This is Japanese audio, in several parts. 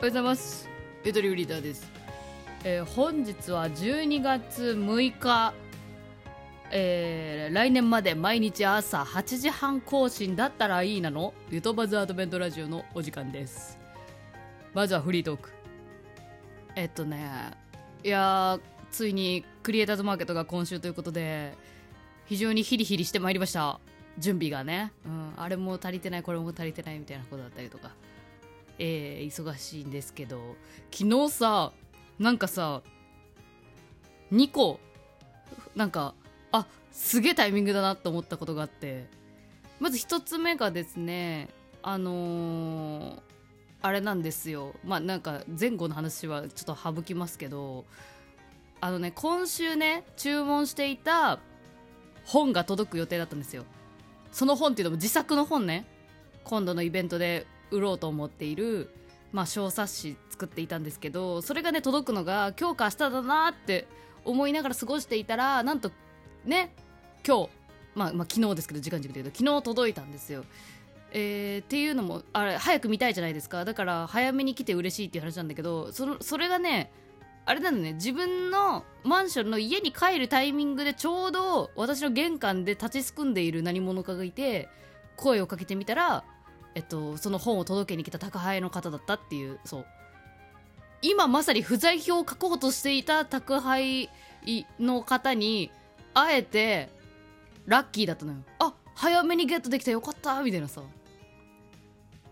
おはようございます。ゆとりリーターです、えー本日は12月6日えー来年まで毎日朝8時半更新だったらいいなの？ゆとばずアドベントラジオのお時間です。まずはフリートーク。えっとねいやついにクリエイターズマーケットが今週ということで非常にヒリヒリしてまいりました。準備がね、うん、あれも足りてないこれも足りてないみたいなことだったりとか。えー忙しいんですけど昨日さなんかさ2個なんかあすげえタイミングだなと思ったことがあってまず1つ目がですねあのーあれなんですよ。まあなんか前後の話はちょっと省きますけどあのね今週ね注文していた本が届く予定だったんですよ。その本っていうのも自作の本ね。今度のイベントで売ろうと思っている、まあ、小冊子作っていたんですけどそれがね届くのが今日か明日だなって思いながら過ごしていたらなんとね今日まあ、まあ昨日ですけど時間軸で言うと昨日届いたんですよ。えーっていうのもあれ早く見たいじゃないですか。だから早めに来て嬉しいっていう話なんだけどそのそれがねあれなのね自分のマンションの家に帰るタイミングでちょうど私の玄関で立ちすくんでいる何者かがいて声をかけてみたら、えっと、その本を届けに来た宅配の方だったっていうそう。今まさに不在票を書こうとしていた宅配の方にあえてラッキーだったのよ。あ早めにゲットできたよかったみたいなさ。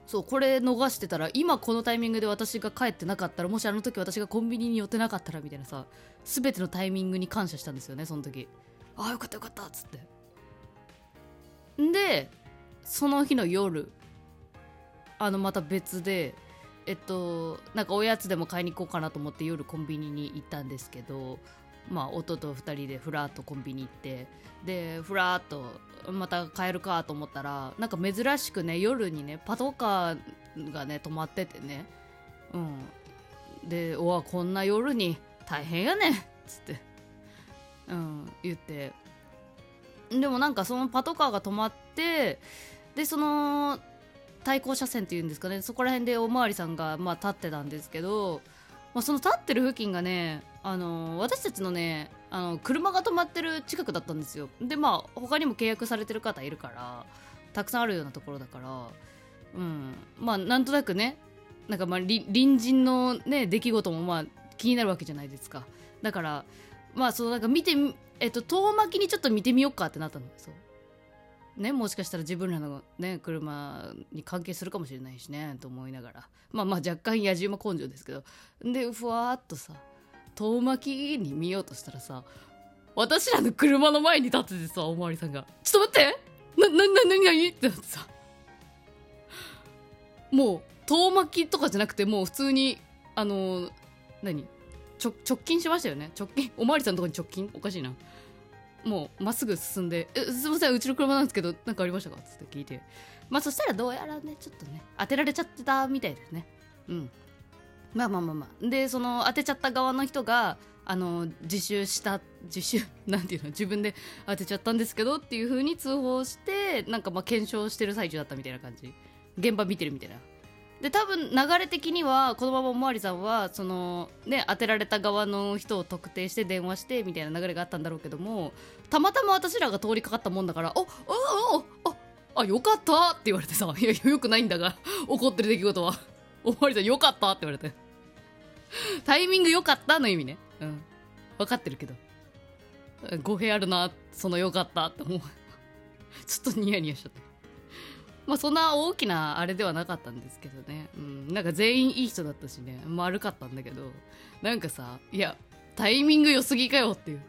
そうこれ逃してたら今このタイミングで私が帰ってなかったらもしあの時私がコンビニに寄ってなかったらみたいなさ全てのタイミングに感謝したんですよねその時。ああよかったよかったっつって。でその日の夜あのまた別でえっとなんかおやつでも買いに行こうかなと思って夜コンビニに行ったんですけどまあ夫と2人でふらっとコンビニ行ってでふらっとまた帰るかと思ったらなんか珍しくね夜にねパトカーがね止まっててねうん。で「おわこんな夜に大変やねん」っつってうん言って。でもなんかそのパトカーが止まってでその対向車線っていうんですかね。そこら辺でおまわりさんがまあ立ってたんですけど、まあ、その立ってる付近がねあの私たちのねあの車が止まってる近くだったんですよ。でまあ他にも契約されてる方いるからたくさんあるようなところだから。うん。まあなんとなくねなんかまあ隣人のね出来事もまあ気になるわけじゃないですか。だからまあそのなんか見てえっと遠巻きにちょっと見てみようかってなったの。そう。ね、もしかしたら自分らの、ね、車に関係するかもしれないしねと思いながら。まあまあ若干野じ馬根性ですけど。でふわっとさ遠巻きに見ようとしたらさ私らの車の前に立っててさおまわりさんが「ちょっと待ってな、な、な、なな?」ってなってさ。もう遠巻きとかじゃなくてもう普通にあの何？直近しましたよね。直近？おまわりさんのとこに直近？おかしいな。もうまっすぐ進んで「えすいませんうちの車なんですけど何かありましたか?」っつって聞いて。まあそしたらどうやらねちょっとね当てられちゃってたみたいですね。うん。まあまあまあまあ。でその当てちゃった側の人があの自首した自首 なんていうの？自分で当てちゃったんですけどっていう風に通報してなんかまあ検証してる最中だったみたいな感じ。現場見てるみたいな。で多分流れ的にはこのままおまわりさんはそのね当てられた側の人を特定して電話してみたいな流れがあったんだろうけどもたまたま私らが通りかかったもんだから「おおおああよかった」って言われてさ「いやよくないんだが起こってる出来事は。おまわりさんよかった」って言われて。タイミングよかったの意味ね。うん。分かってるけど。語弊あるなそのよかったって思う。ちょっとニヤニヤしちゃった。まあそんな大きなあれではなかったんですけどね、うん、なんか全員いい人だったしね。丸かったんだけど。なんかさいやタイミング良すぎかよっていう。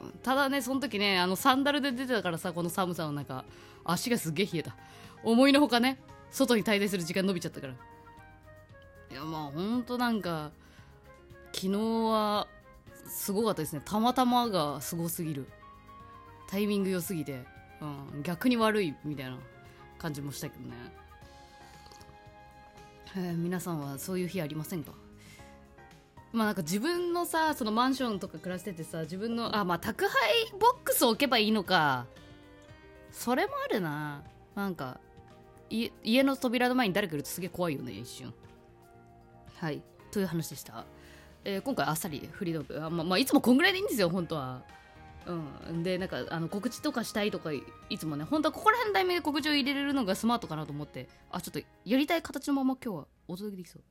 うんただねその時ねあのサンダルで出てたからさこの寒さの中足がすげえ冷えた。思いのほかね外に滞在する時間伸びちゃったから。いやまあほんとなんか昨日はすごかったですね。たまたまがすごすぎる。タイミング良すぎて。うん、逆に悪いみたいな感じもしたけどね、えー皆さんはそういう日ありませんか？まあなんか自分のさそのマンションとか暮らしててさ自分のあまあ宅配ボックス置けばいいのか。それもあるな。なんかい家の扉の前に誰かいるとすげえ怖いよね一瞬。はい。という話でした、えー今回あっさりフリードーグあ、ままあ、いつもこんぐらいでいいんですよ本当は。うん、でなんかあの告知とかしたいとかいつもね本当はここら辺のタイミングで告知を入れれるのがスマートかなと思って。あちょっとやりたい形のまま今日はお届けできそう。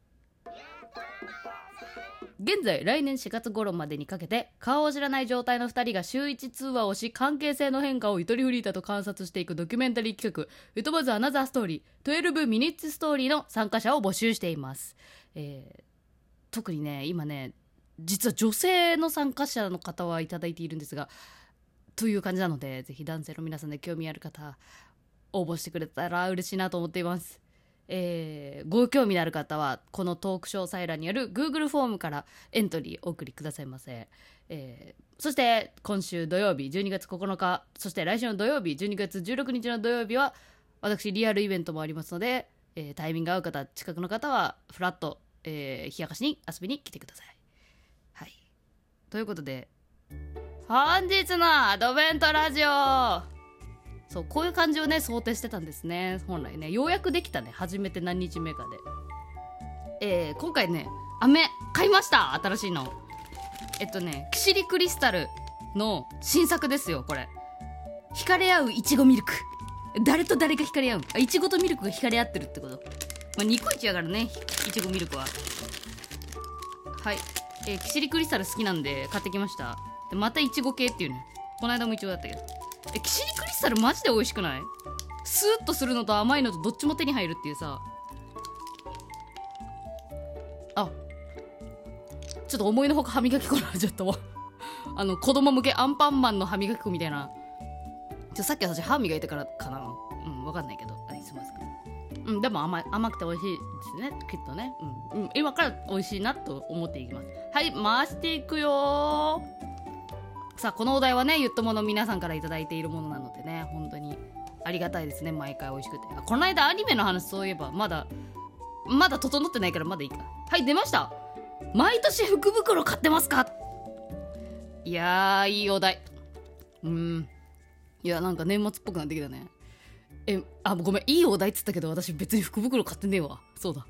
現在来年4月頃までにかけて顔を知らない状態の2人が週1通話をし関係性の変化をゆとりフリータと観察していくドキュメンタリー企画「ゆとばずアナザーストーリー12ミニッツストーリー」の参加者を募集しています、えー特にね今ね実は女性の参加者の方はいただいているんですがという感じなのでぜひ男性の皆さんで興味ある方応募してくれたら嬉しいなと思っています。えーご興味のある方はこのトーク詳細欄にある Google フォームからエントリーお送りくださいませ、えーそして今週土曜日12月9日そして来週の土曜日12月16日の土曜日は私リアルイベントもありますので、えータイミング合う方近くの方はフラット、えー、冷やかしに遊びに来てください。ということで本日のアドベントラジオ。そうこういう感じをね想定してたんですね。本来ね。ようやくできたね。初めて何日目かで。えー、今回ね飴買いました。新しいの。えっとねキシリクリスタルの新作ですよこれ。惹かれ合ういちごミルク。誰と誰が惹かれ合う？あいちごとミルクが惹かれ合ってるってこと。まあニコイチやからねいちごミルクは。はい、えーキシリクリスタル好きなんで買ってきました。でまたいちご系っていうね。この間もいちごだったけど。えキシリクリスタルマジで美味しくない？スーッとするのと甘いのとどっちも手に入るっていうさ。あちょっと思いのほか歯磨き粉になっちゃったわ。あの子供向けアンパンマンの歯磨き粉みたいな。ちょさっき私歯磨いてからかな。うんわかんないけど。はいすいません。うん、でも甘甘くて美味しいですねきっとね、うん。うん、今から美味しいなと思っていきます。はい回していくよさあこのお題はねゆっともの皆さんから頂いているものなのでね本当に。ありがたいですね毎回美味しくて。あこの間アニメの話そういえばまだまだ整ってないからまだいいか。はい出ました。毎年福袋買ってますか？いやーいいお題。うん。いやなんか年末っぽくなってきたね。えあごめんいいお題っつったけど私別に福袋買ってねえわ。そうだ。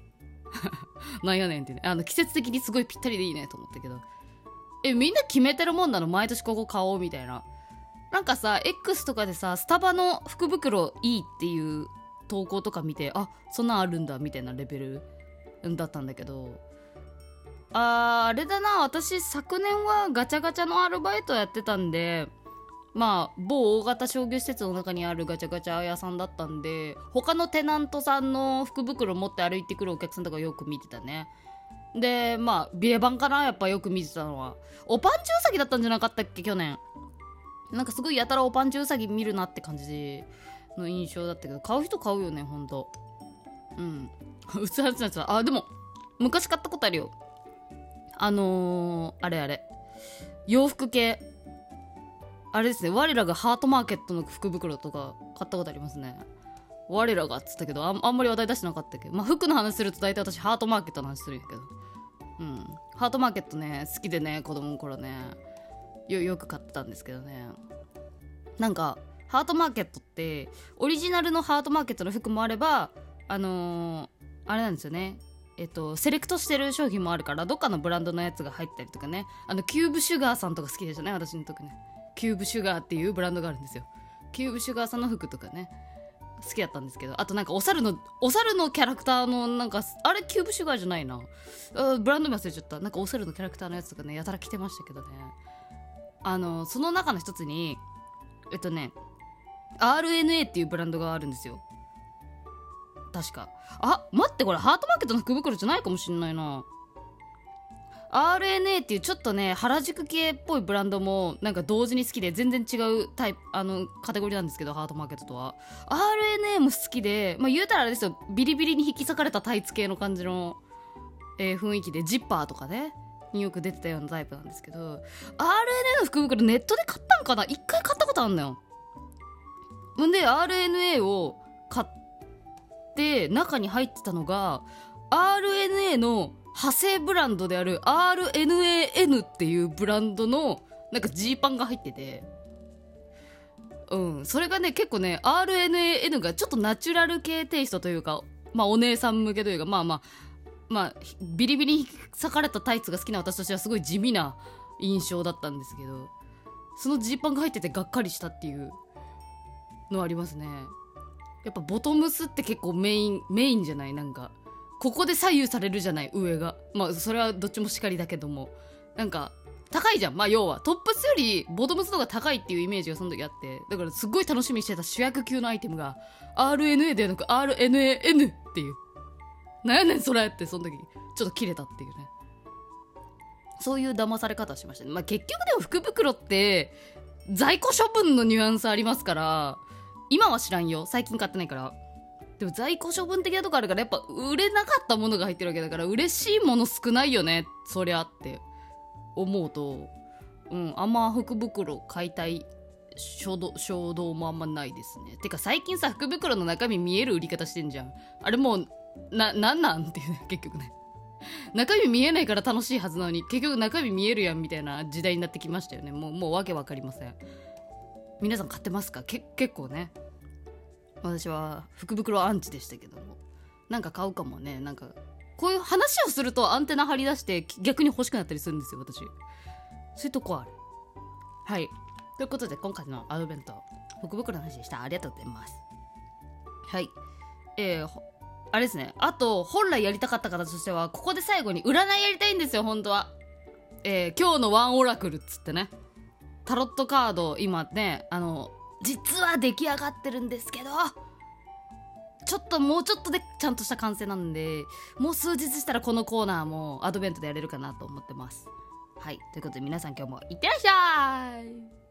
なんやねんってね。あの季節的にすごいぴったりでいいねと思ったけど。えみんな決めてるもんなの？毎年ここ買おうみたいな。なんかさ X とかでさスタバの福袋いいっていう投稿とか見てあそんなんあるんだみたいなレベルだったんだけど。あーあれだな。私昨年はガチャガチャのアルバイトやってたんでまあ某大型商業施設の中にあるガチャガチャ屋さんだったんで他のテナントさんの福袋持って歩いてくるお客さんとかよく見てたね。でまあビエバンかな？やっぱよく見てたのは。おパンチウサギだったんじゃなかったっけ？去年。なんかすごいやたらおパンチウサギ見るなって感じの印象だったけど買う人買うよねほんと。うん。うつはつなつあでも昔買ったことあるよ。あのー、あれあれ。洋服系。あれですね我らがハートマーケットの福袋とか買ったことありますね。我らがっつったけどあんまり話題出してなかったけ？どまあ服の話すると大体私ハートマーケットの話するんやけど。うん。ハートマーケットね好きでね子供の頃ねよよく買ってたんですけどね。なんかハートマーケットってオリジナルのハートマーケットの服もあればあのーあれなんですよね。えっと、セレクトしてる商品もあるからどっかのブランドのやつが入ったりとかね。あのキューブシュガーさんとか好きでしたね私の時ね。キューブシュガーっていうブランドがあるんですよ。キューブシュガーさんの服とかね。好きだったんですけど。あとなんかお猿のお猿のキャラクターのなんかあれキューブシュガーじゃないな。ブランド名忘れちゃった。なんかお猿のキャラクターのやつとかねやたら着てましたけどね。あのその中の一つにえっとね RNA っていうブランドがあるんですよ。確か。あ待ってこれハートマーケットの福袋じゃないかもしんないな。RNA っていうちょっとね原宿系っぽいブランドもなんか同時に好きで全然違うタイプあのカテゴリーなんですけどハートマーケットとは。RNA も好きでまあ言うたらあれですよビリビリに引き裂かれたタイツ系の感じの、えー雰囲気でジッパーとかねによく出てたようなタイプなんですけど RNA の福袋ネットで買ったんかな？一回買ったことあんのよ。んで RNA を買って中に入ってたのが RNA の派生ブランドである RNAN っていうブランドのなんかジーパンが入ってて。うん。それがね結構ね RNAN がちょっとナチュラル系テイストというかまあお姉さん向けというかまあまあまあビリビリに裂かれたタイツが好きな私としてはすごい地味な印象だったんですけどそのジーパンが入っててがっかりしたっていうのはありますね。やっぱボトムスって結構メインメインじゃない？なんかここで左右されるじゃない上が。まあそれはどっちもしかりだけども。なんか高いじゃん。まあ要はトップスよりボトムスの方が高いっていうイメージがその時あって。だからすっごい楽しみにしてた主役級のアイテムが RNA ではなく RNAN っていう。なんやねんそれってその時。ちょっと切れたっていうね。そういう騙され方しましたね。まあ結局でも福袋って在庫処分のニュアンスありますから今は知らんよ。最近買ってないから。でも在庫処分的なとこあるからやっぱ売れなかったものが入ってるわけだから嬉しいもの少ないよねそりゃって。思うとうんあんま福袋買いたい衝動衝動もあんまないですね。てか最近さ福袋の中身見える売り方してんじゃん。あれもうななんなんっていう 結局ね。中身見えないから楽しいはずなのに結局中身見えるやんみたいな時代になってきましたよね。もうもうわけわかりません。皆さん買ってますか？結構ね。私は福袋アンチでしたけども。なんか買うかもね。なんかこういう話をするとアンテナ張り出して逆に欲しくなったりするんですよ私。そういうとこある。はい。ということで今回のアドベント。福袋の話でした。ありがとうございます。はい。えー、あれですね。あと本来やりたかった方としてはここで最後に占いやりたいんですよ本当は。えー、今日のワンオラクルっつってね。タロットカード今ねあの実は出来上がってるんですけどちょっともうちょっとでちゃんとした完成なんでもう数日したらこのコーナーもアドベントでやれるかなと思ってます。はい。ということで皆さん今日もいってらっしゃい。